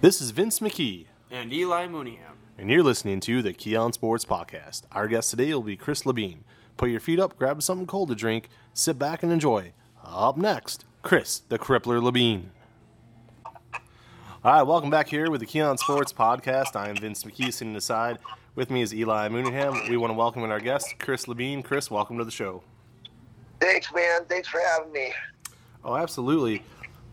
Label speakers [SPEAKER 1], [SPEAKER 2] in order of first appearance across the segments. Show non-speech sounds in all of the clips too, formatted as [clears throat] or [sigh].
[SPEAKER 1] This is Vince McKee,
[SPEAKER 2] and Eli Mooneyham.
[SPEAKER 1] and you're listening to the KEE on Sports Podcast. Our guest today will be Chris Leben. Put your feet up, grab something cold to drink, sit back and enjoy. Up next, Chris the Crippler Leben. All right, welcome back here with the KEE on Sports Podcast. I am Vince McKee sitting aside. With me is Eli Mooneyham. We want to welcome in our guest, Chris Leben. Chris, welcome to the show.
[SPEAKER 3] Thanks, man. Thanks for having me.
[SPEAKER 1] Oh, absolutely.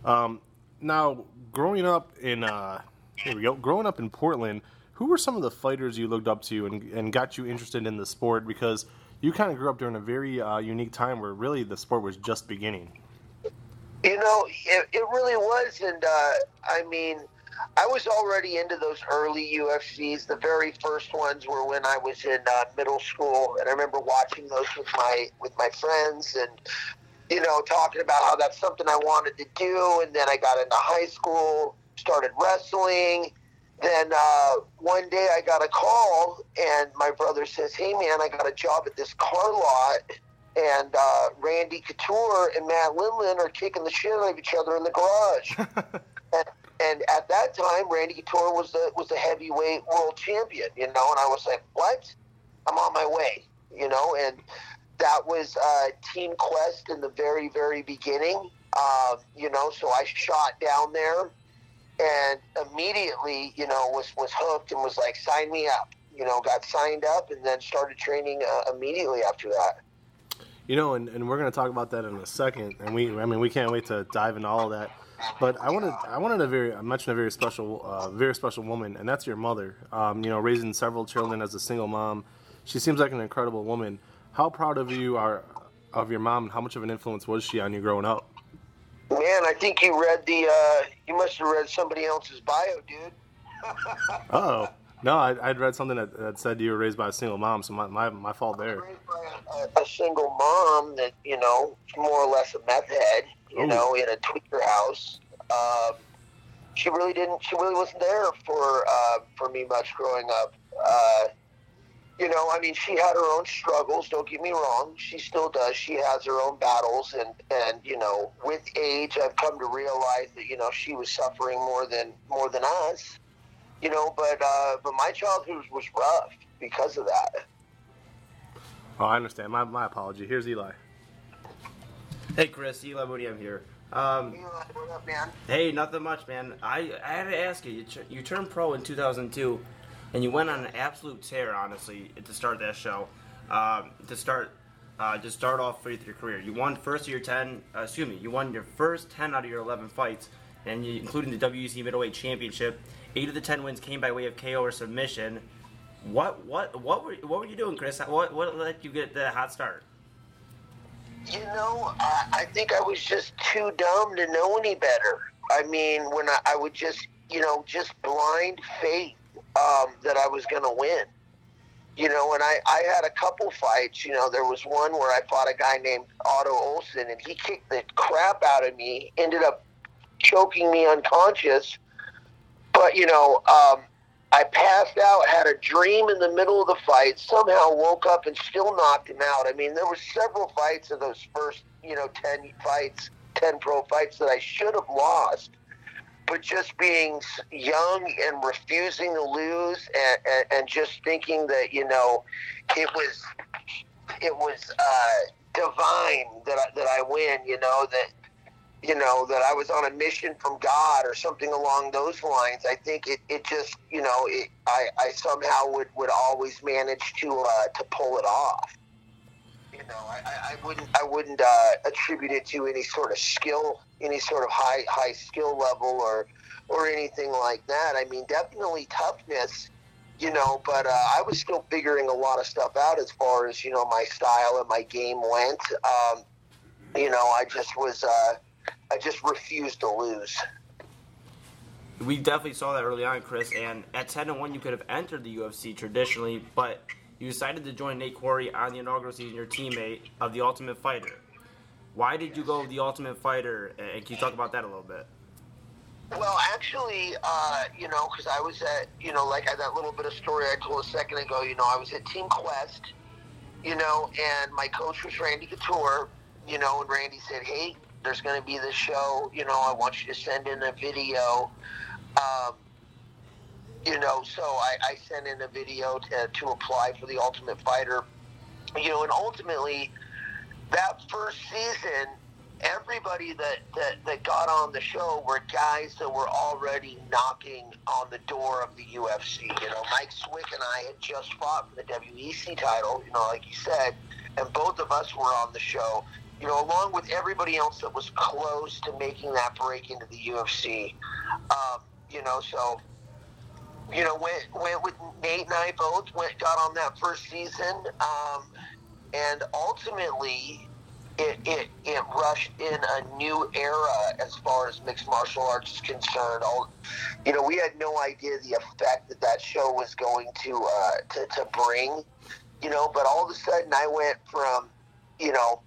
[SPEAKER 1] Um, now, growing up in uh, here we go. Growing up in Portland, who were some of the fighters you looked up to and, and got you interested in the sport? Because you kind of grew up during a very uh, unique time where really the sport was just beginning.
[SPEAKER 3] You know, it, it really was, and uh, I mean, I was already into those early UFCs. The very first ones were when I was in uh, middle school, and I remember watching those with my with my friends, and you know, talking about how that's something I wanted to do. And then I got into high school, started wrestling. Then uh, one day I got a call, and my brother says, "Hey, man, I got a job at this car lot." And uh, Randy Couture and Matt Lindland are kicking the shit out of each other in the garage. [laughs] and, and at that time, Randy Couture was the was the heavyweight world champion, you know. And I was like, "What? I'm on my way," you know. And that was uh, Team Quest in the very very beginning, uh, you know. So I shot down there, and immediately, you know, was was hooked and was like, "Sign me up," you know. Got signed up and then started training uh, immediately after that.
[SPEAKER 1] You know, and, and we're going to talk about that in a second. And we, I mean, we can't wait to dive into all of that. But I wanted, I wanted a very, I mentioned a very special, uh, very special woman, and that's your mother. Um, you know, raising several children as a single mom, she seems like an incredible woman. How proud of you are of your mom, and how much of an influence was she on you growing up?
[SPEAKER 3] Man, I think you read the. Uh, you must have read somebody else's bio, dude. [laughs]
[SPEAKER 1] Oh, no, I, I'd read something that, that said you were raised by a single mom, so my, my, my fault there.
[SPEAKER 3] Raised by a, a single mom that you know, more or less a meth head, you
[SPEAKER 1] Ooh.
[SPEAKER 3] know, in a tweaker house. Um, she really didn't. She really wasn't there for uh, for me much growing up. You know, I mean, she had her own struggles. Don't get me wrong; she still does. She has her own battles, and and you know, with age, I've come to realize that you know she was suffering more than more than us. You know, but uh, but my childhood was, was rough because of that.
[SPEAKER 1] Oh, I understand. My, my apology. Here's Eli.
[SPEAKER 2] Hey, Chris, Eli Mooneyham here. Um,
[SPEAKER 3] What up, man?
[SPEAKER 2] hey, nothing much, man. I, I had to ask you. You, you turned pro in 2002, and you went on an absolute tear, honestly, to start that show. Um, to start, uh, to start off with your career, you won first of your 10. Uh, excuse me, you won your first 10 out of your 11 fights, and you, including the WEC middleweight championship. Eight of the 10 wins came by way of KO or submission. What what what were what were you doing, Chris? What what let you get that hot start?
[SPEAKER 3] You know, I, I think I was just too dumb to know any better. I mean, when I, I would just, you know, just blind faith um, that I was going to win. You know, and I, I had a couple fights. You know, there was one where I fought a guy named Otto Olson, and he kicked the crap out of me, ended up choking me unconscious. But, you know, um, I passed out, had a dream in the middle of the fight, somehow woke up and still knocked him out. I mean, there were several fights of those first, you know, 10 fights, 10 pro fights that I should have lost. But just being young and refusing to lose and, and, and just thinking that, you know, it was, it was uh, divine that I, that I win, you know, that, you know, that I was on a mission from God or something along those lines. I think it, it just, you know, it, I, I somehow would, would always manage to uh, to pull it off. Know, I, I- wouldn't I wouldn't uh, attribute it to any sort of skill, any sort of high high skill level or or anything like that. I mean, definitely toughness. You know, but uh, I was still figuring a lot of stuff out as far as you know my style and my game went. Um, you know, I just was. Uh, I just refused to lose.
[SPEAKER 2] We definitely saw that early on, Chris. And at 10 and 1, you could have entered the UFC traditionally, but you decided to join Nate Quarry on the inaugural season, your teammate of The Ultimate Fighter. Why did you go with The Ultimate Fighter? And can you talk about that a little bit?
[SPEAKER 3] Well, actually, uh, you know, because I was at, you know, like I, that little bit of story I told a second ago, you know, I was at Team Quest, you know, and my coach was Randy Couture, you know, and Randy said, hey, there's going to be this show, you know, I want you to send in a video. Um, you know, so I, I sent in a video to, to apply for the Ultimate Fighter. You know, and ultimately, that first season, everybody that, that, that got on the show were guys that were already knocking on the door of the UFC. You know, Mike Swick and I had just fought for the WEC title, you know, like you said, and both of us were on the show. You know, along with everybody else that was close to making that break into the UFC. Um, you know, so you know, went went with Nate and I both went got on that first season, um, and ultimately it, it it rushed in a new era as far as mixed martial arts is concerned. All, you know, we had no idea the effect that that show was going to uh, to, to bring. You know, but all of a sudden I went from, you know,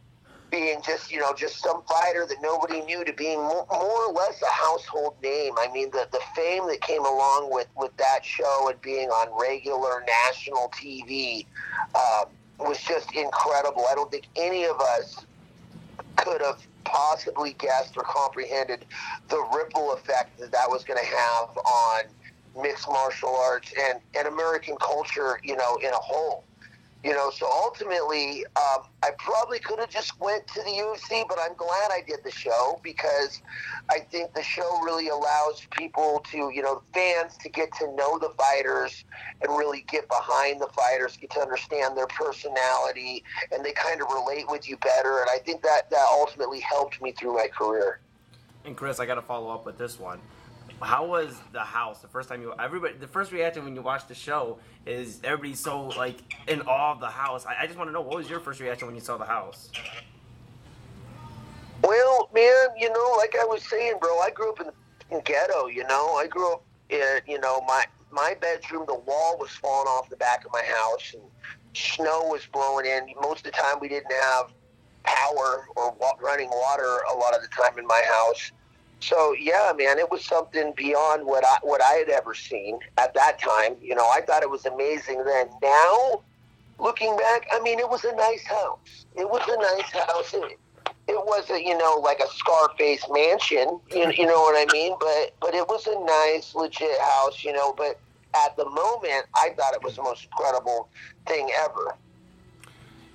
[SPEAKER 3] being just you know just some fighter that nobody knew to being more, or less a household name. I mean the the fame that came along with with that show and being on regular national TV um, was just incredible. I don't think any of us could have possibly guessed or comprehended the ripple effect that that was going to have on mixed martial arts and, and American culture, you know, in a whole. You know, so ultimately, um, I probably could have just went to the UFC, but I'm glad I did the show because I think the show really allows people to, you know, fans to get to know the fighters and really get behind the fighters, get to understand their personality, and they kind of relate with you better. And I think that that ultimately helped me through my career.
[SPEAKER 2] And Chris, I got to follow up with this one how was the house the first time you everybody the first reaction when you watch the show is everybody's so like in awe of the house. I, I just want to know what was your first reaction when you saw the house?
[SPEAKER 3] Well man you know like i was saying bro i grew up in the ghetto you know? I grew up in you know my my bedroom the wall was falling off the back of my house and snow was blowing in. Most of the time we didn't have power or running water a lot of the time in my house so yeah, man, it was something beyond what I what I had ever seen at that time. You know, I thought it was amazing then. Now, looking back, I mean, it was a nice house. It was a nice house. It, it wasn't, you know, like a Scarface mansion. You, you know what I mean? But but it was a nice, legit house. You know, but at the moment, I thought it was the most incredible thing ever.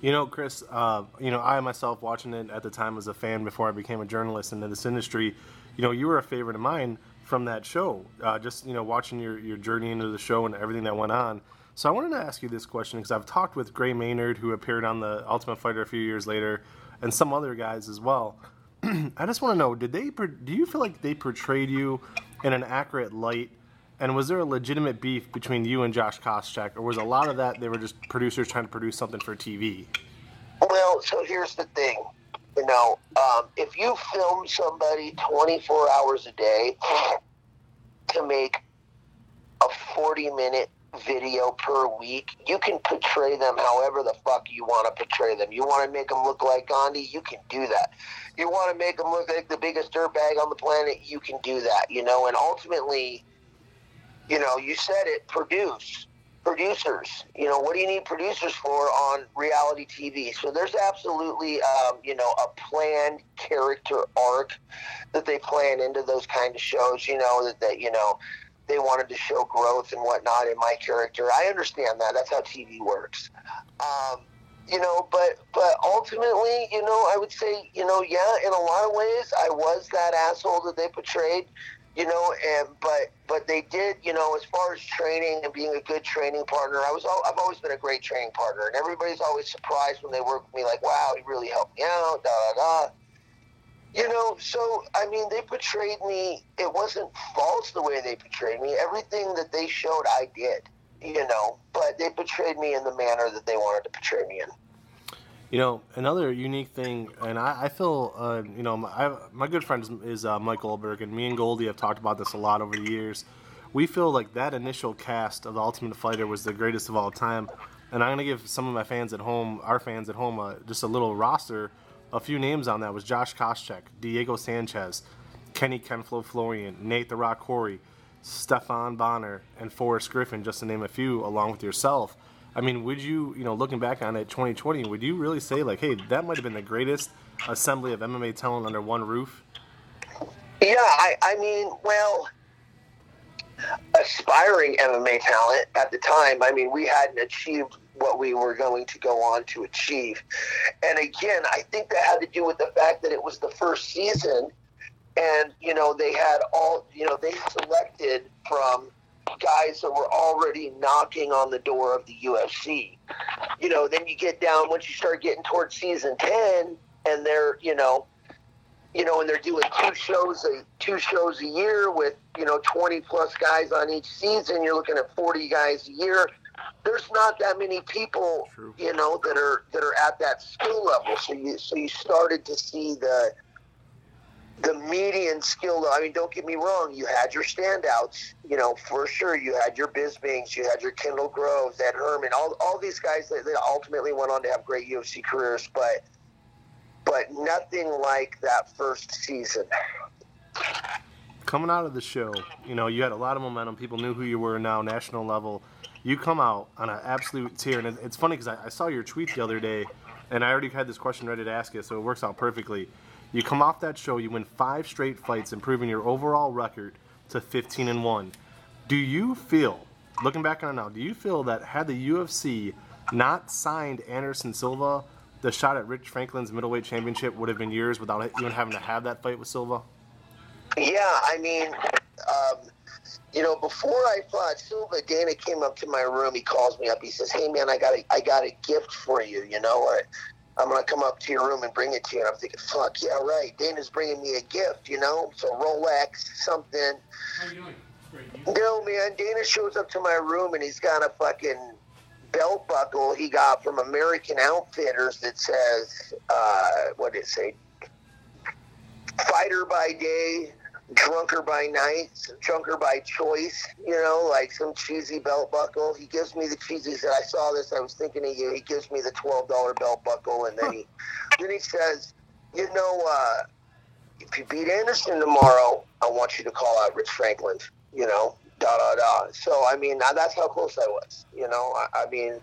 [SPEAKER 1] You know, Chris, uh, you know, I myself watching it at the time as a fan before I became a journalist into this industry, you know, you were a favorite of mine from that show. Uh, just you know, watching your your journey into the show and everything that went on. So I wanted to ask you this question because I've talked with Gray Maynard, who appeared on the Ultimate Fighter a few years later, and some other guys as well. [clears throat] I just want to know: Did they? Do you feel like they portrayed you in an accurate light? And was there a legitimate beef between you and Josh Koscheck, or was a lot of that they were just producers trying to produce something for TV?
[SPEAKER 3] Well, so here's the thing. You know, um, if you film somebody 24 hours a day to make a 40 minute video per week, you can portray them however the fuck you want to portray them. You want to make them look like Gandhi, you can do that. You want to make them look like the biggest dirtbag on the planet, you can do that. You know, and ultimately, you know, you said it, produce producers. You know, what do you need producers for on reality TV? So there's absolutely, um, you know, a planned character arc that they plan into those kind of shows. You know that that you know they wanted to show growth and whatnot in my character. I understand that. That's how TV works. Um, you know, but but ultimately, you know, I would say, you know, yeah, in a lot of ways, I was that asshole that they portrayed you know, and but but they did, you know, as far as training and being a good training partner, I was I've always been a great training partner, and everybody's always surprised when they work with me, like, wow, he really helped me out, da da da. You know, so I mean, they portrayed me. It wasn't false the way they portrayed me. Everything that they showed, I did. You know, but they portrayed me in the manner that they wanted to portray me in.
[SPEAKER 1] You know, another unique thing, and I, I feel, uh, you know, my, my good friend is, is uh, Mike Goldberg, and me and Goldie have talked about this a lot over the years. We feel like that initial cast of the Ultimate Fighter was the greatest of all time, and I'm gonna give some of my fans at home, our fans at home, uh, just a little roster. A few names on that was Josh Koscheck, Diego Sanchez, Kenny Kenflo Florian, Nate the Rock Quarry, Stephan Bonnar, and Forrest Griffin, just to name a few, along with yourself. I mean, would you, you know, looking back on it, 2020, would you really say like, hey, that might have been the greatest assembly of MMA talent under one roof?
[SPEAKER 3] Yeah, I, I mean, well, aspiring MMA talent at the time. I mean, we hadn't achieved what we were going to go on to achieve. And again, I think that had to do with the fact that it was the first season and you know they had all you know they selected from guys that were already knocking on the door of the UFC. You know, then you get down once you start getting towards season 10 and they're, you know, you know, and they're doing two shows a two shows a year with you know twenty plus guys on each season. You're looking at forty guys a year. There's not that many people, True. you know, that are that are at that skill level. So you so you started to see the the median skill. I mean, don't get me wrong. You had your standouts, you know, for sure. You had your Bispings, you had your Kendall Groves, Ed Herman, all all these guys that, that ultimately went on to have great UFC careers, but but nothing like that first season.
[SPEAKER 1] Coming out of the show, you know, you had a lot of momentum. People knew who you were now, national level. You come out on an absolute tear, and it's funny because I, I saw your tweet the other day, and I already had this question ready to ask you, so it works out perfectly. You come off that show, you win five straight fights, improving your overall record to 15 and one. Do you feel, looking back on it now, do you feel that had the UFC not signed Anderson Silva, the shot at Rich Franklin's middleweight championship would have been yours without even having to have that fight with Silva?
[SPEAKER 3] Yeah, I mean, um, you know, before I fought Silva, Dana came up to my room. He calls me up. He says, "Hey, man, I got a, I got a gift for you. You know, I'm gonna come up to your room and bring it to you." And I'm thinking, "Fuck yeah, right. Dana's bringing me a gift. You know, so Rolex, something."
[SPEAKER 4] How you doing?
[SPEAKER 3] No, man. Dana shows up to my room and he's got a fucking belt buckle he got from American Outfitters that says, uh, what did it say? Fighter by day, drunker by night, drunker by choice, you know, like some cheesy belt buckle. He gives me the cheesy, he said, I saw this, I was thinking of you. He gives me the $12 belt buckle, and then he, then he says, you know, uh, if you beat Anderson tomorrow, I want you to call out Rich Franklin, you know da da da. So I mean, that's how close I was. You know, I, I mean,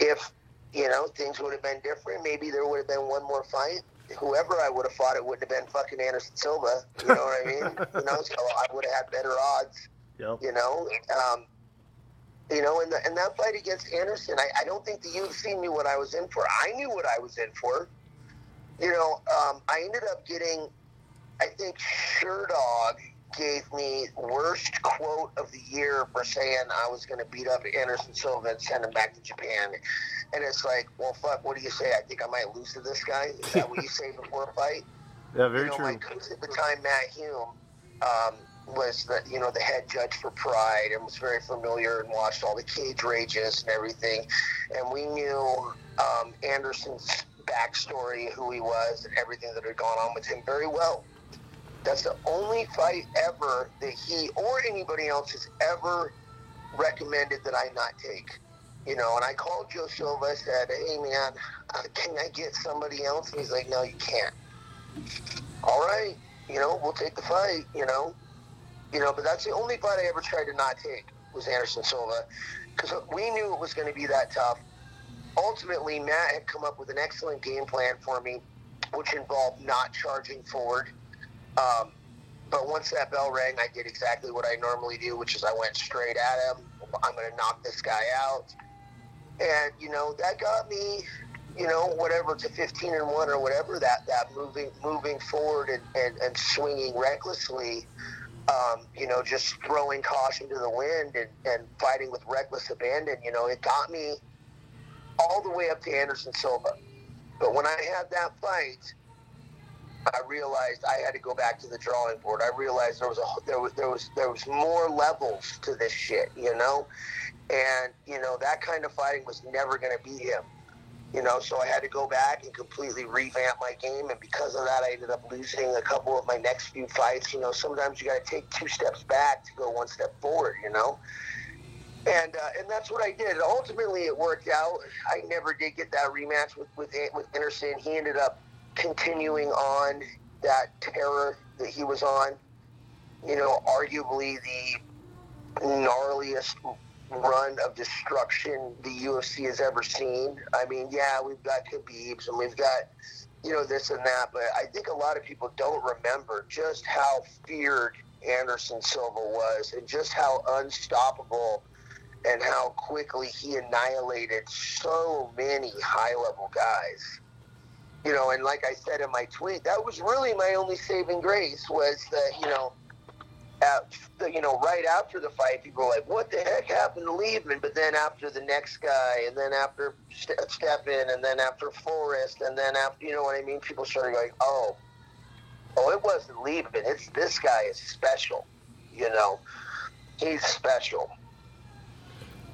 [SPEAKER 3] if you know things would have been different, maybe there would have been one more fight. Whoever I would have fought, it wouldn't have been fucking Anderson Silva. You know what I mean? you know, so I would have had better odds. Yep. You know, um, you know, in, the, in that fight against Anderson, I, I don't think the UFC knew what I was in for. I knew what I was in for. You know, um, I ended up getting, I think, Sherdog gave me worst quote of the year for saying I was going to beat up Anderson Silva and send him back to Japan. And it's like, well, fuck, what do you say? I think I might lose to this guy. Is that what you say before a fight? [laughs]
[SPEAKER 1] Yeah, very
[SPEAKER 3] you know,
[SPEAKER 1] true.
[SPEAKER 3] My coach at the time, Matt Hume, um, was the you know the head judge for Pride and was very familiar and watched all the cage rages and everything. And we knew um, Anderson's backstory, who he was, and everything that had gone on with him very well. That's the only fight ever that he or anybody else has ever recommended that I not take. You know, and I called Joe Silva. I said, "Hey, man, uh, can I get somebody else?" And he's like, "No, you can't." All right, you know, we'll take the fight. You know, you know, but that's the only fight I ever tried to not take was Anderson Silva because we knew it was going to be that tough. Ultimately, Matt had come up with an excellent game plan for me, which involved not charging forward um, but once that bell rang, I did exactly what I normally do, which is I went straight at him. I'm going to knock this guy out. And, you know, that got me, you know, whatever to 15 and 1 or whatever, that, that moving moving forward and, and, and swinging recklessly, um, you know, just throwing caution to the wind and, and fighting with reckless abandon, you know, it got me all the way up to Anderson Silva. But when I had that fight, I realized I had to go back to the drawing board. I realized there was a there was there was there was more levels to this shit, you know, and you know that kind of fighting was never going to beat him, you know. So I had to go back and completely revamp my game, and because of that, I ended up losing a couple of my next few fights. You know, sometimes you got to take two steps back to go one step forward, you know. And, uh, and that's what I did. Ultimately, it worked out. I never did get that rematch with with, with Anderson. He ended up continuing on that terror that he was on. You know, arguably the gnarliest run of destruction the UFC has ever seen. I mean, yeah, we've got Khabib's and we've got, you know, this and that, but I think a lot of people don't remember just how feared Anderson Silva was, and just how unstoppable and how quickly he annihilated so many high level guys. You know, and like I said in my tweet, that was really my only saving grace was that, you know, at the, you know, right after the fight, people were like, "What the heck happened to Leben?" But then after the next guy, and then after Ste- in, and then after Forrest, and then after, you know what I mean? People started going, "Oh, oh, it wasn't Leben. It's this guy is special. You know, he's special."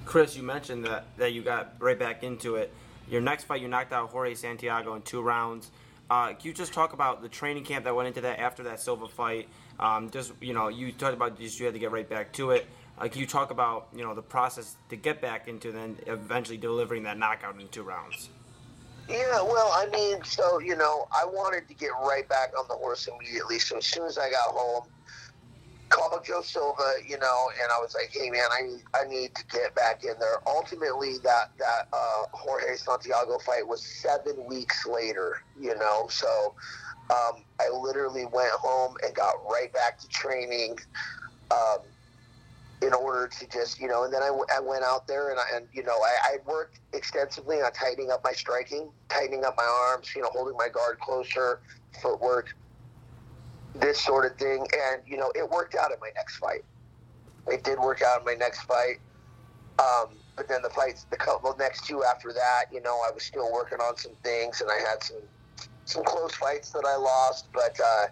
[SPEAKER 2] Chris, you mentioned that that you got right back into it. Your next fight, you knocked out Jorge Santiago in two rounds. Uh, can you just talk about the training camp that went into that after that Silva fight? Um, just you know, you talked about just you had to get right back to it. Uh, can you talk about you know the process to get back into then eventually delivering that knockout in two rounds?
[SPEAKER 3] Yeah, well, I mean, so you know, I wanted to get right back on the horse immediately. So as soon as I got home, called Joe Silva, you know, and I was like, "Hey, man, I need I need to get back in there." Ultimately, that that uh, Jorge Santiago fight was seven weeks later, you know, so um, I literally went home and got right back to training. Um, in order to just, you know, and then I, went out there and, I, and you know, I, I worked extensively on tightening up my striking, tightening up my arms, you know, holding my guard closer, footwork, this sort of thing. And, you know, it worked out in my next fight. It did work out in my next fight. Um, but then the fights, the couple next two after that, you know, I was still working on some things and I had some some close fights that I lost, but uh,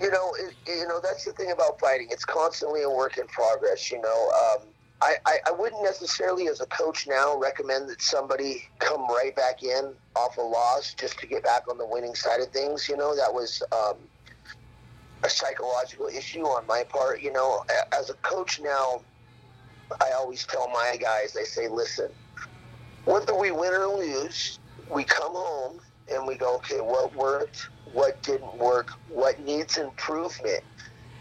[SPEAKER 3] you know, it, you know that's the thing about fighting. It's constantly a work in progress. You know, um, I, I, I wouldn't necessarily, as a coach now, recommend that somebody come right back in off a loss just to get back on the winning side of things. You know, that was um, a psychological issue on my part. You know, as a coach now, I always tell my guys, I say, listen, whether we win or lose, we come home and we go, okay, what worked, what didn't work, what needs improvement.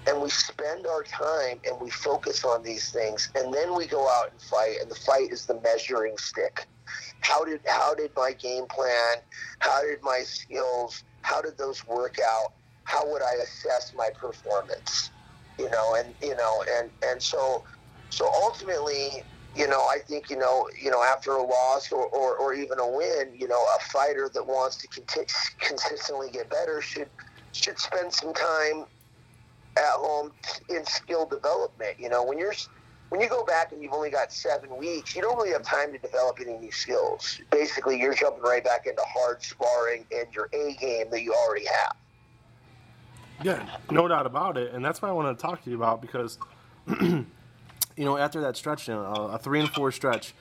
[SPEAKER 3] And we spend our time and we focus on these things, and then we go out and fight. And the fight is the measuring stick. How did how did my game plan? How did my skills? How did those work out? How would I assess my performance? You know, and you know, and and so so ultimately, you know, I think, you know, you know, after a loss or, or, or even a win, you know, a fighter that wants to conti- consistently get better should should spend some time at home in skill development. You know, when you're when you go back and you've only got seven weeks, you don't really have time to develop any new skills. Basically, you're jumping right back into hard sparring and your A game that you already have.
[SPEAKER 1] Yeah, no doubt about it, and that's what I want to talk to you about because [clears throat] you know, after that stretch, you know, a three and four stretch,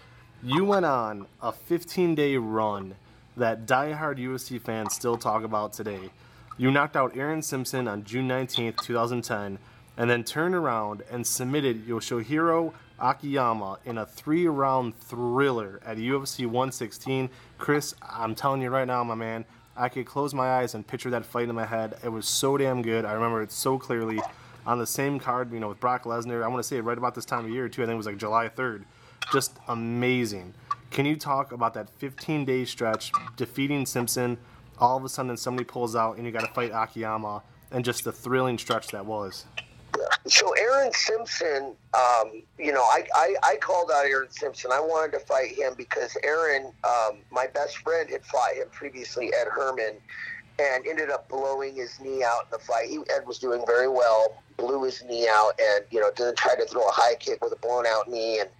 [SPEAKER 1] you went on a 15 day run that diehard UFC fans still talk about today. You knocked out Aaron Simpson on June 19th, 2010, and then turned around and submitted Yoshihiro Akiyama in a three round thriller at UFC 116. Chris, I'm telling you right now, my man, I could close my eyes and picture that fight in my head. It was so damn good. I remember it so clearly on the same card, you know, with Brock Lesnar. I want to say it right about this time of year too. I think it was like July 3rd. Just amazing. Can you talk about that 15 day stretch, defeating Simpson? All of a sudden, somebody pulls out, and you got to fight Akiyama, and just the thrilling stretch that was.
[SPEAKER 3] So Aaron Simpson, um, you know, I, I, I, called out Aaron Simpson. I wanted to fight him because Aaron, um, my best friend, had fought him previously, Ed Herman, and ended up blowing his knee out in the fight. He Ed was doing very well, blew his knee out, and you know, didn't try to throw a high kick with a blown out knee, and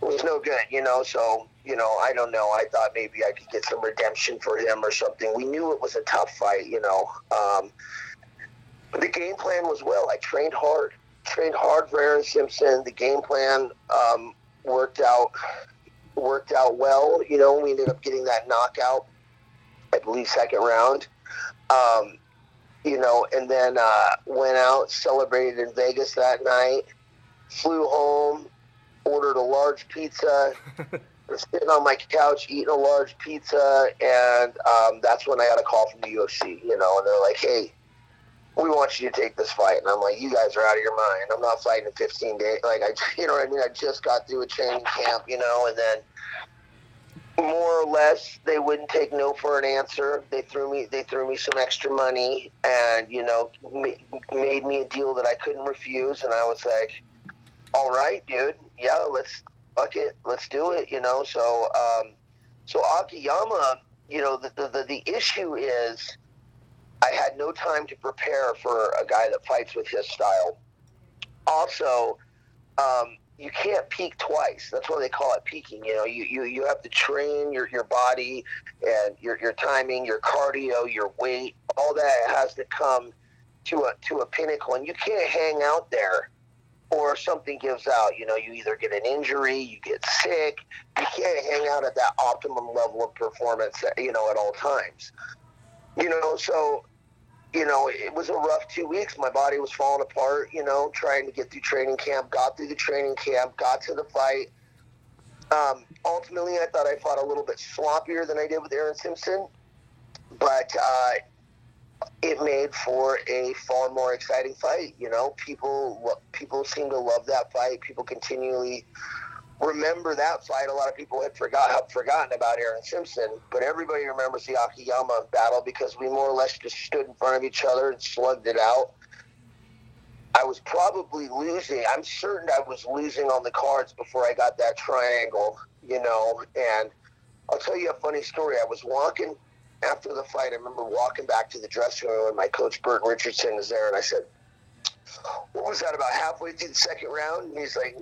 [SPEAKER 3] it was no good. You know, so you know, I don't know. I thought maybe I could get some redemption for him or something. We knew it was a tough fight. You know, um, but the game plan was well. I trained hard, trained hard for Aaron Simpson. The game plan um, worked out worked out well. You know, we ended up getting that knockout. I believe second round. Um, you know, and then uh, went out, celebrated in Vegas that night, flew home, ordered a large pizza, [laughs] was sitting on my couch eating a large pizza, and um, that's when I got a call from the UFC, you know, and they're like, hey, we want you to take this fight. And I'm like, you guys are out of your mind. I'm not fighting in 15 days. Like, I, [laughs] you know what I mean? I just got through a training camp, you know, and then more or less they wouldn't take no for an answer they threw me they threw me some extra money and you know ma- made me a deal that i couldn't refuse and i was like all right dude yeah let's fuck it let's do it you know so um so akiyama you know the the, the, the issue is i had no time to prepare for a guy that fights with his style also um you can't peak twice. That's why they call it peaking. You know, you, you, you have to train your, your body and your, your timing, your cardio, your weight, all that has to come to a to a pinnacle. And you can't hang out there or something gives out. You know, you either get an injury, you get sick. You can't hang out at that optimum level of performance, you know, at all times. You know, so you know, it was a rough two weeks. My body was falling apart, you know, trying to get through training camp, got through the training camp, got to the fight. Um, ultimately, I thought I fought a little bit sloppier than I did with Aaron Simpson, but uh, it made for a far more exciting fight. You know, people people seem to love that fight. People continually remember that fight. A lot of people had forgot have forgotten about Aaron Simpson, but everybody remembers the Akiyama battle because we more or less just stood in front of each other and slugged it out. I was probably losing. I'm certain I was losing on the cards before I got that triangle, you know. And I'll tell you a funny story. I was walking after the fight. I remember walking back to the dressing room, and my coach Bert Richardson is there, and I said, "What was that? About halfway through the second round?" And he's like,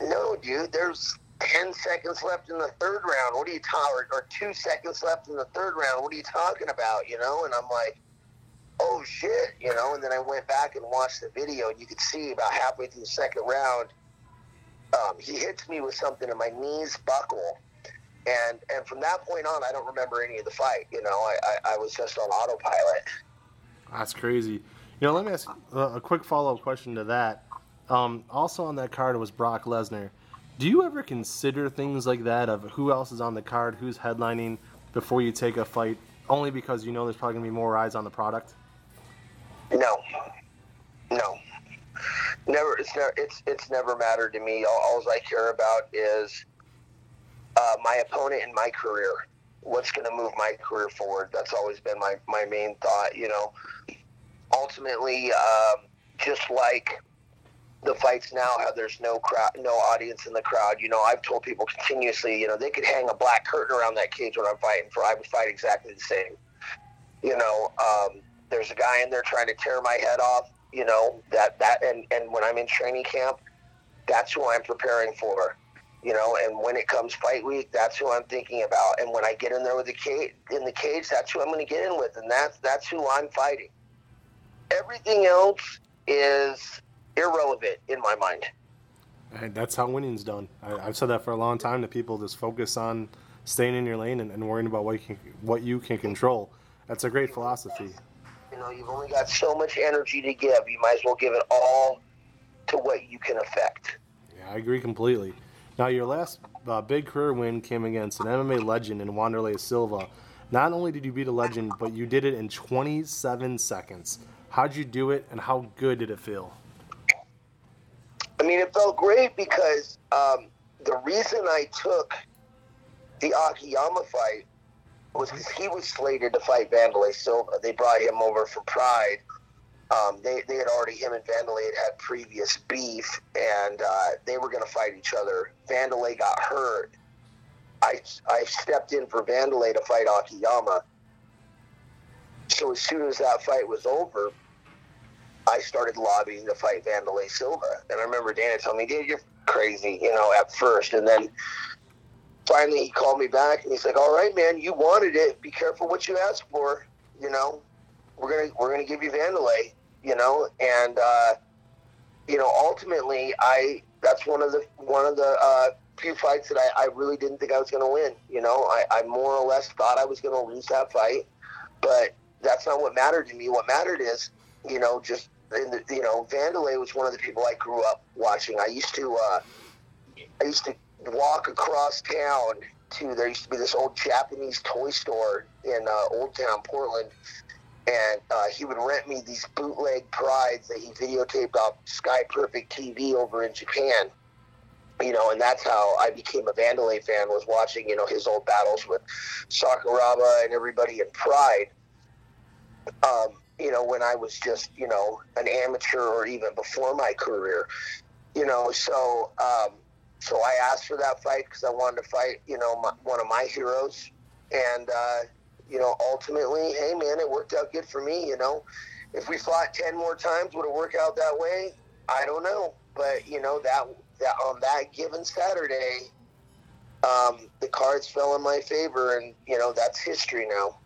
[SPEAKER 3] no, dude, there's 10 seconds left in the third round. What are you talking or two seconds left in the third round. What are you talking about? You know? And I'm like, oh shit, you know? And then I went back and watched the video, and you could see about halfway through the second round, um, he hits me with something, and my knees buckle. And and from that point on, I don't remember any of the fight. You know, I, I, I was just on autopilot.
[SPEAKER 1] That's crazy. You know, let me ask a quick follow up question to that. Um, also on that card was Brock Lesnar. Do you ever consider things like that of who else is on the card, who's headlining before you take a fight, only because you know there's probably gonna be more eyes on the product?
[SPEAKER 3] No, no, never. It's never. It's it's never mattered to me. All, all I care about is uh, my opponent and my career. What's going to move my career forward? That's always been my my main thought. You know, ultimately, um, just like the fights now how there's no crowd, no audience in the crowd. You know, I've told people continuously, you know, they could hang a black curtain around that cage when I'm fighting for. I would fight exactly the same. You know, um, there's a guy in there trying to tear my head off. You know that that and and when I'm in training camp, that's who I'm preparing for. You know, and when it comes fight week, that's who I'm thinking about. And when I get in there with the cage in the cage, that's who I'm going to get in with, and that's that's who I'm fighting. Everything else is irrelevant in my mind.
[SPEAKER 1] And that's how winning's done. I, have said that for a long time to people. Just focus on staying in your lane and, and worrying about what you can, what you can control. That's a great philosophy.
[SPEAKER 3] You know, you've only got so much energy to give. You might as well give it all to what you can affect.
[SPEAKER 1] Yeah, I agree completely. Now, your last uh, big career win came against an MMA legend in Wanderlei Silva. Not only did you beat a legend, but you did it in 27 seconds. How'd you do it, and how good did it feel?
[SPEAKER 3] Mean, it felt great because um, the reason I took the Akiyama fight was because he was slated to fight Wanderlei Silva. They brought him over for Pride. Um, they, they had already, him and Wanderlei had had previous beef, and uh, they were going to fight each other. Wanderlei got hurt. I, I stepped in for Wanderlei to fight Akiyama. So as soon as that fight was over, I started lobbying to fight Wanderlei Silva. And I remember Dana telling me, dude, you're crazy, you know, at first. And then finally he called me back and he's like, all right, man, you wanted it. Be careful what you ask for. You know, we're going to, we're going to give you Wanderlei, you know, and, uh, you know, ultimately I, that's one of the, one of the, uh, few fights that I, I really didn't think I was going to win. You know, I, I more or less thought I was going to lose that fight, but that's not what mattered to me. What mattered is, you know, just and you know, Wanderlei was one of the people I grew up watching. I used to, uh, I used to walk across town to. There used to be this old Japanese toy store in uh, Old Town, Portland, and uh, he would rent me these bootleg prides that he videotaped off Sky Perfect TV over in Japan. you know, and that's how I became a Vanderlei fan. Was watching, you know, his old battles with Sakuraba and everybody in Pride. Um, you know, when I was just, you know, an amateur or even before my career, you know, so um, so I asked for that fight because I wanted to fight, you know, my, one of my heroes, and uh, you know, ultimately, hey man, it worked out good for me. You know, if we fought ten more times, would it work out that way? I don't know, but you know that that on that given Saturday, um, the cards fell in my favor, and you know that's history now.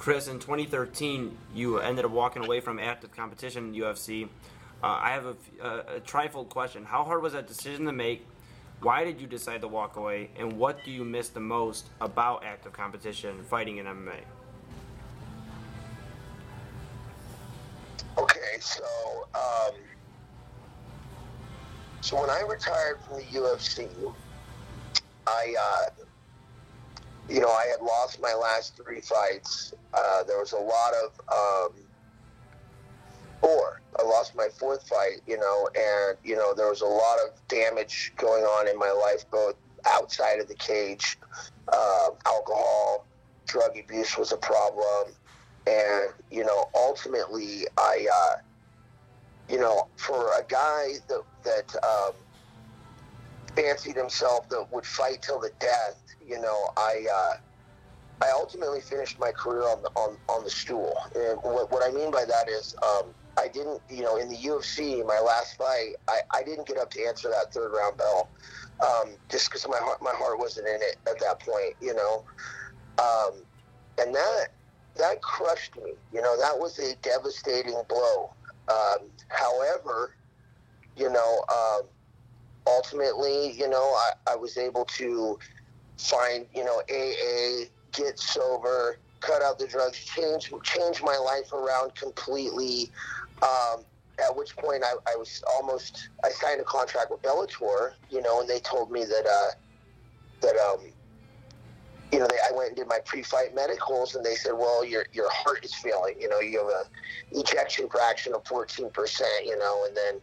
[SPEAKER 2] Chris, in 2013, you ended up walking away from active competition in UFC. Uh, I have a, a, a trifle question. How hard was that decision to make? Why did you decide to walk away? And what do you miss the most about active competition, fighting in MMA?
[SPEAKER 3] Okay, so um, so when I retired from the UFC, I uh, you know I had lost my last three fights. Uh, there was a lot of um, four. I lost my fourth fight, you know, and you know there was a lot of damage going on in my life, both outside of the cage. Uh, alcohol, drug abuse was a problem, and you know ultimately I, uh, you know, for a guy that that um, fancied himself that would fight till the death, you know, I. Uh, I ultimately finished my career on the on, on the stool, and what, what I mean by that is um, I didn't, you know, in the UFC, my last fight, I, I didn't get up to answer that third round bell, um, just because my heart my heart wasn't in it at that point, you know, um, and that that crushed me. You know, that was a devastating blow. Um, however, you know, um, ultimately, you know, I, I was able to find, you know, AA, get sober, cut out the drugs, change change my life around completely. Um, at which point I, I was almost I signed a contract with Bellator, you know, and they told me that uh, that um, you know they, I went and did my pre-fight medicals, and they said, well, your your heart is failing, you know, you have a ejection fraction of fourteen percent, you know, and then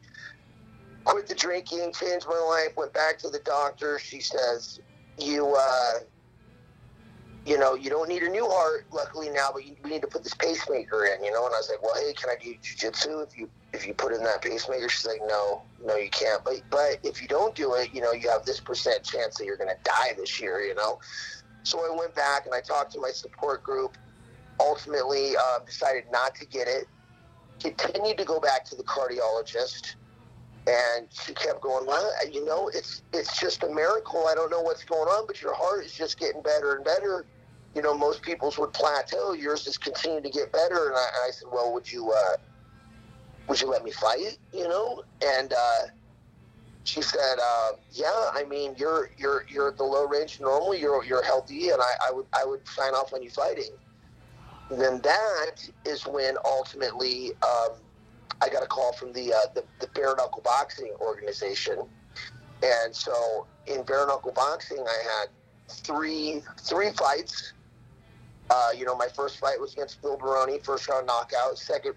[SPEAKER 3] quit the drinking, changed my life, went back to the doctor. She says, you. Uh, you know, you don't need a new heart, luckily now, but you, we need to put this pacemaker in, you know. And I was like, well, hey, can I do jujitsu if you if you put in that pacemaker? She's like, no, no, you can't. But but if you don't do it, you know, you have this percent chance that you're going to die this year, you know. So I went back and I talked to my support group. Ultimately, uh, decided not to get it. Continued to go back to the cardiologist and she kept going, well, you know, it's it's just a miracle. I don't know what's going on, but your heart is just getting better and better you know, most people's would plateau. Yours has continued to get better. And I, and I said, well, would you, uh, would you let me fight? You know, and uh, she said, uh, yeah. I mean, you're you're you're at the low range normally. You're you're healthy, and I, I would I would sign off on you fighting. And then that is when ultimately um, I got a call from the, uh, the the bare knuckle boxing organization, and so in bare knuckle boxing, I had three three fights uh, you know, my first fight was against Phil Baroni, first round knockout. Second,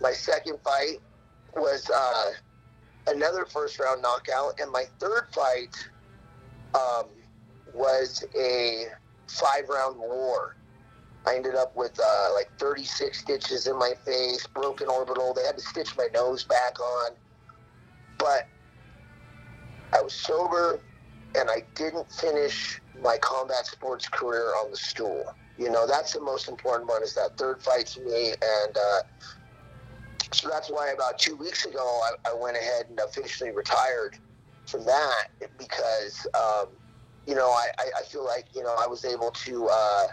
[SPEAKER 3] my second fight was uh, another first round knockout, and my third fight um, was a five round war. I ended up with uh, like 36 stitches in my face, broken orbital. They had to stitch my nose back on, but I was sober, and I didn't finish my combat sports career on the stool. You know, that's the most important one is that third fight to me. And uh, so that's why about two weeks ago, I, I, went ahead and officially retired from that because, um, you know, I, I, feel like, you know, I was able to uh,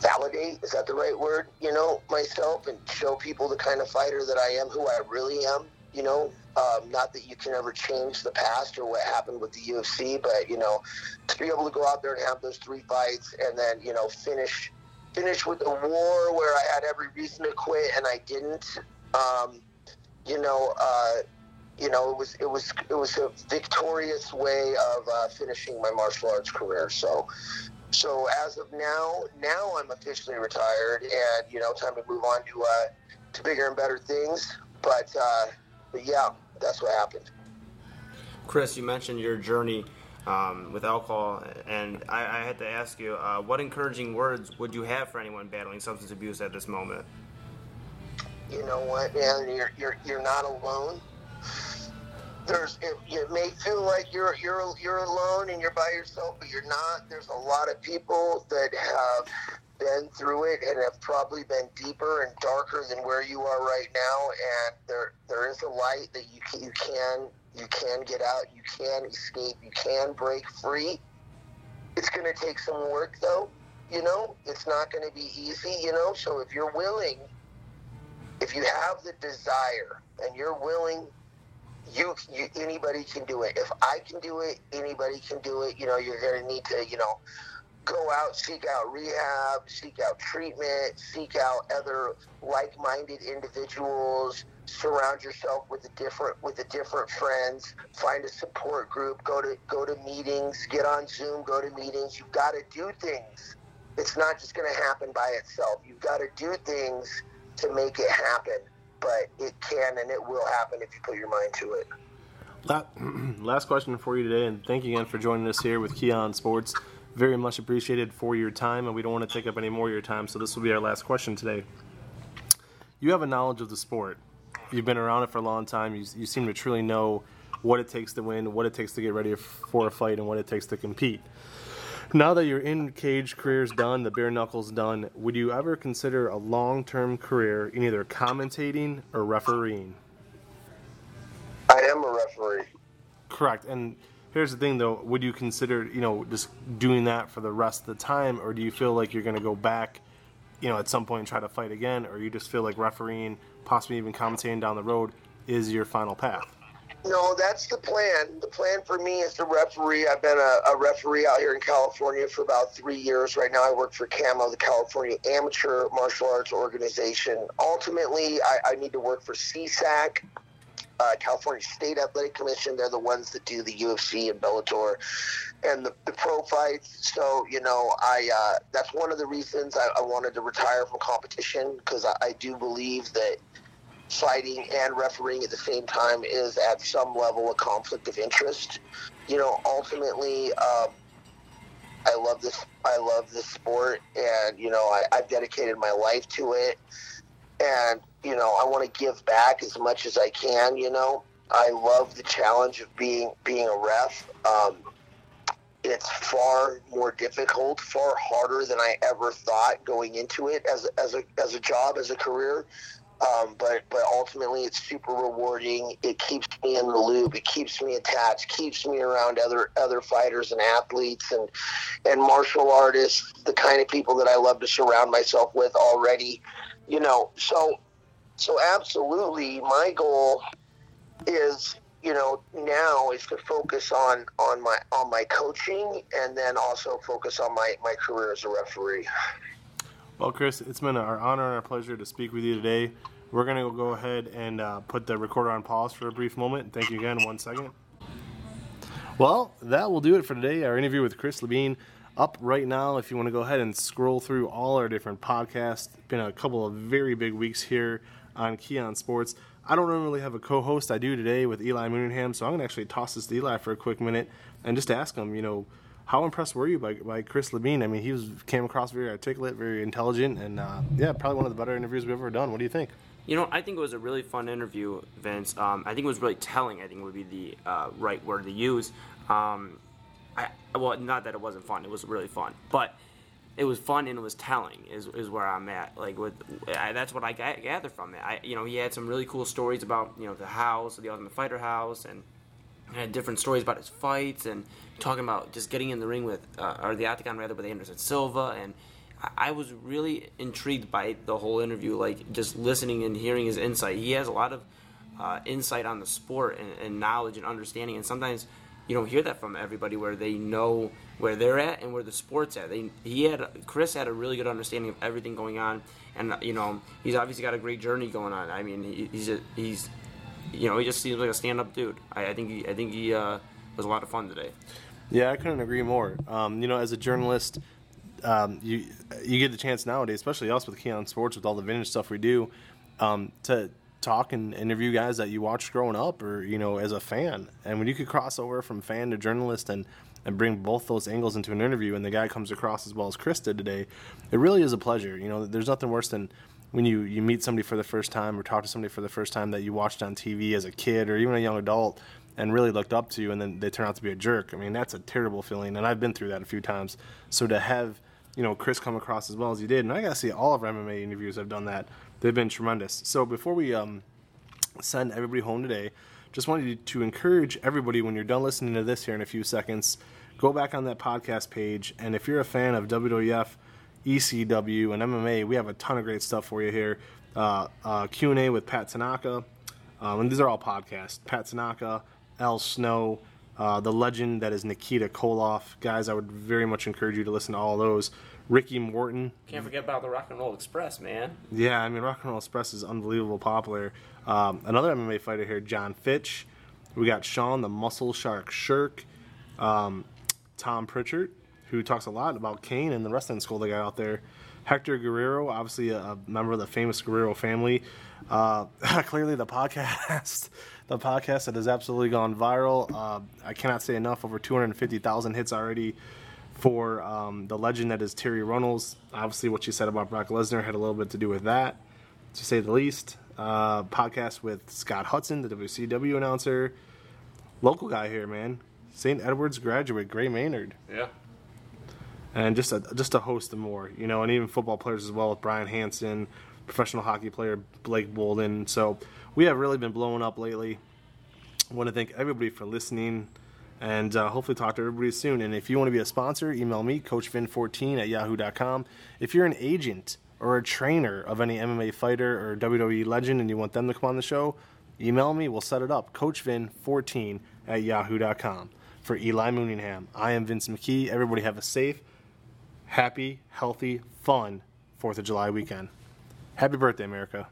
[SPEAKER 3] validate, is that the right word, you know, myself and show people the kind of fighter that I am, who I really am, you know, um, not that you can ever change the past or what happened with the UFC, but you know, to be able to go out there and have those three fights and then you know finish finish with a war where I had every reason to quit and I didn't. Um, you know, uh, you know, it was it was it was a victorious way of uh, finishing my martial arts career. So. So as of now, now I'm officially retired, and you know, time to move on to uh, to bigger and better things. But uh, but yeah, that's what happened.
[SPEAKER 2] Chris, you mentioned your journey um, with alcohol, and I, I, had to ask you, uh, what encouraging words would you have for anyone battling substance abuse at this moment?
[SPEAKER 3] You know what, man? You're you're you're not alone. There's it, it may feel like you're you're you're alone and you're by yourself, but you're not. There's a lot of people that have been through it and have probably been deeper and darker than where you are right now. And there there is a light that you can, you can you can get out, you can escape, you can break free. It's going to take some work, though. You know, it's not going to be easy. You know, so if you're willing, if you have the desire and you're willing you, you, anybody can do it. If I can do it, anybody can do it. You know, you're to need to, you know, go out, seek out rehab, seek out treatment, seek out other like-minded individuals. Surround yourself with a different with a different friends. Find a support group. Go to go to meetings. Get on Zoom. Go to meetings. You've got to do things. It's not just going to happen by itself. You've got to do things to make it happen. But it can and it will happen if you put your mind to it. [clears throat]
[SPEAKER 1] Last question for you today, and thank you again for joining us here with KEE on Sports very much appreciated for your time, and we don't want to take up any more of your time, so this will be our last question today. You have a knowledge of the sport. You've been around it for a long time. You, you seem to truly know what it takes to win, what it takes to get ready for a fight, and what it takes to compete. Now that your in cage career's done, the bare knuckles done, would you ever consider a long term career in either commentating or refereeing?
[SPEAKER 3] I am a referee.
[SPEAKER 1] Correct. And Here's the thing, though. Would you consider, you know, just doing that for the rest of the time, or do you feel like you're going to go back, you know, at some point and try to fight again, or you just feel like refereeing, possibly even commentating down the road, is your final path?
[SPEAKER 3] No, that's the plan. The plan for me is to referee. I've been a, a, referee out here in California for about three years. Right now, I work for CAMO, the California Amateur Martial Arts Organization. Ultimately, I, I need to work for CSAC uh, California State Athletic Commission. They're the ones that do the UFC and Bellator and the, the pro fights. So you know, I uh, that's one of the reasons I, I wanted to retire from competition because I, I do believe that fighting and refereeing at the same time is at some level a conflict of interest. You know, ultimately. Um, I love this. I love this sport, and you know, I, I've dedicated my life to it. And you know, I want to give back as much as I can. You know, I love the challenge of being being a ref. Um, it's far more difficult, far harder than I ever thought going into it as as a as a job, as a career. Um, but but ultimately, it's super rewarding. It keeps me in the loop. It keeps me attached. Keeps me around other other fighters and athletes and and martial artists, the kind of people that I love to surround myself with already. You know, so so absolutely, my goal is you know now is to focus on on my on my coaching and then also focus on my my career as a referee.
[SPEAKER 1] Well, Chris, it's been our honor and our pleasure to speak with you today. We're going to go ahead and uh, put the recorder on pause for a brief moment. Thank you again. One second. Well, that will do it for today. Our interview with Chris Leben up right now. If you want to go ahead and scroll through all our different podcasts, been a couple of very big weeks here on KEE on Sports. I don't normally have a co-host. I do today with Eli Mooneyham, so I'm gonna actually toss this to Eli for a quick minute and just ask him, you know, how impressed were you by, by Chris Leben? I mean, he was came across very articulate, very intelligent, and uh, yeah, probably one of the better interviews we've ever done. What do you think?
[SPEAKER 2] You know, I think it was a really fun interview, Vince. Um, I think it was really telling. I think would be the uh, right word to use. Um, I, well, not that it wasn't fun. It was really fun, but it was fun and it was telling is, is where I'm at. Like with I, that's what I gathered from it. I you know he had some really cool stories about you know the house, the Ultimate Fighter house, and had different stories about his fights and talking about just getting in the ring with uh, or the octagon rather with Anderson Silva and. I was really intrigued by the whole interview, like just listening and hearing his insight. He has a lot of uh, insight on the sport and, and knowledge and understanding, and sometimes you don't hear that from everybody where they know where they're at and where the sport's at. They, he had Chris had a really good understanding of everything going on, and you know he's obviously got a great journey going on. I mean, he, he's a, he's you know he just seems like a stand-up dude. I, I think he I think he uh, was a lot of fun today.
[SPEAKER 1] Yeah, I couldn't agree more. Um, you know, as a journalist, um, you you get the chance nowadays, especially us with KEE on Sports, with all the vintage stuff we do, um, to talk and interview guys that you watched growing up or you know as a fan and when you could cross over from fan to journalist and and bring both those angles into an interview and the guy comes across as well as chris did today it really is a pleasure you know there's nothing worse than when you, you meet somebody for the first time or talk to somebody for the first time that you watched on tv as a kid or even a young adult and really looked up to you and then they turn out to be a jerk i mean that's a terrible feeling and i've been through that a few times so to have you know chris come across as well as he did and i gotta see all of our mma interviews have done that they've been tremendous so before we um, send everybody home today. Just wanted to encourage everybody when you're done listening to this here in a few seconds, go back on that podcast page. And if you're a fan of WWF, ECW, and MMA, we have a ton of great stuff for you here. Uh, uh, Q&A with Pat Tanaka, um, and these are all podcasts. Pat Tanaka, Al Snow, uh, the legend that is Nikita Koloff. Guys, I would very much encourage you to listen to all those. Ricky Morton.
[SPEAKER 2] Can't forget about the Rock and Roll Express, man.
[SPEAKER 1] Yeah, I mean, Rock and Roll Express is unbelievable popular. Um, another MMA fighter here, John Fitch. We got Sean the Muscle Shark Sherk. Um, Tom Prichard, who talks a lot about Kane and the wrestling school they got out there. Hector Guerrero, obviously a, member of the famous Guerrero family. Uh, [laughs] clearly, the podcast, [laughs] the podcast that has absolutely gone viral. Uh, I cannot say enough. Over 250,000 hits already for um, the legend that is Terri Runnels. Obviously, what she said about Brock Lesnar had a little bit to do with that, to say the least. Uh, podcast with Scott Hudson, the WCW announcer, local guy here, man. St. Edward's graduate, Gray Maynard,
[SPEAKER 2] Yeah.
[SPEAKER 1] And just a just a host of more, you know, and even football players as well with Brian Hansen, professional hockey player Blake Bolden. So we have really been blowing up lately. I want to thank everybody for listening and uh, hopefully talk to everybody soon. And if you want to be a sponsor, email me, CoachVin14 at yahoo.com. If you're an agent or a trainer of any MMA fighter or WWE legend and you want them to come on the show, email me. We'll set it up. CoachVin14 at yahoo.com. For Eli Mooneyham, I am Vince McKee. Everybody have a safe, happy, healthy, fun 4th of July weekend. Happy birthday, America.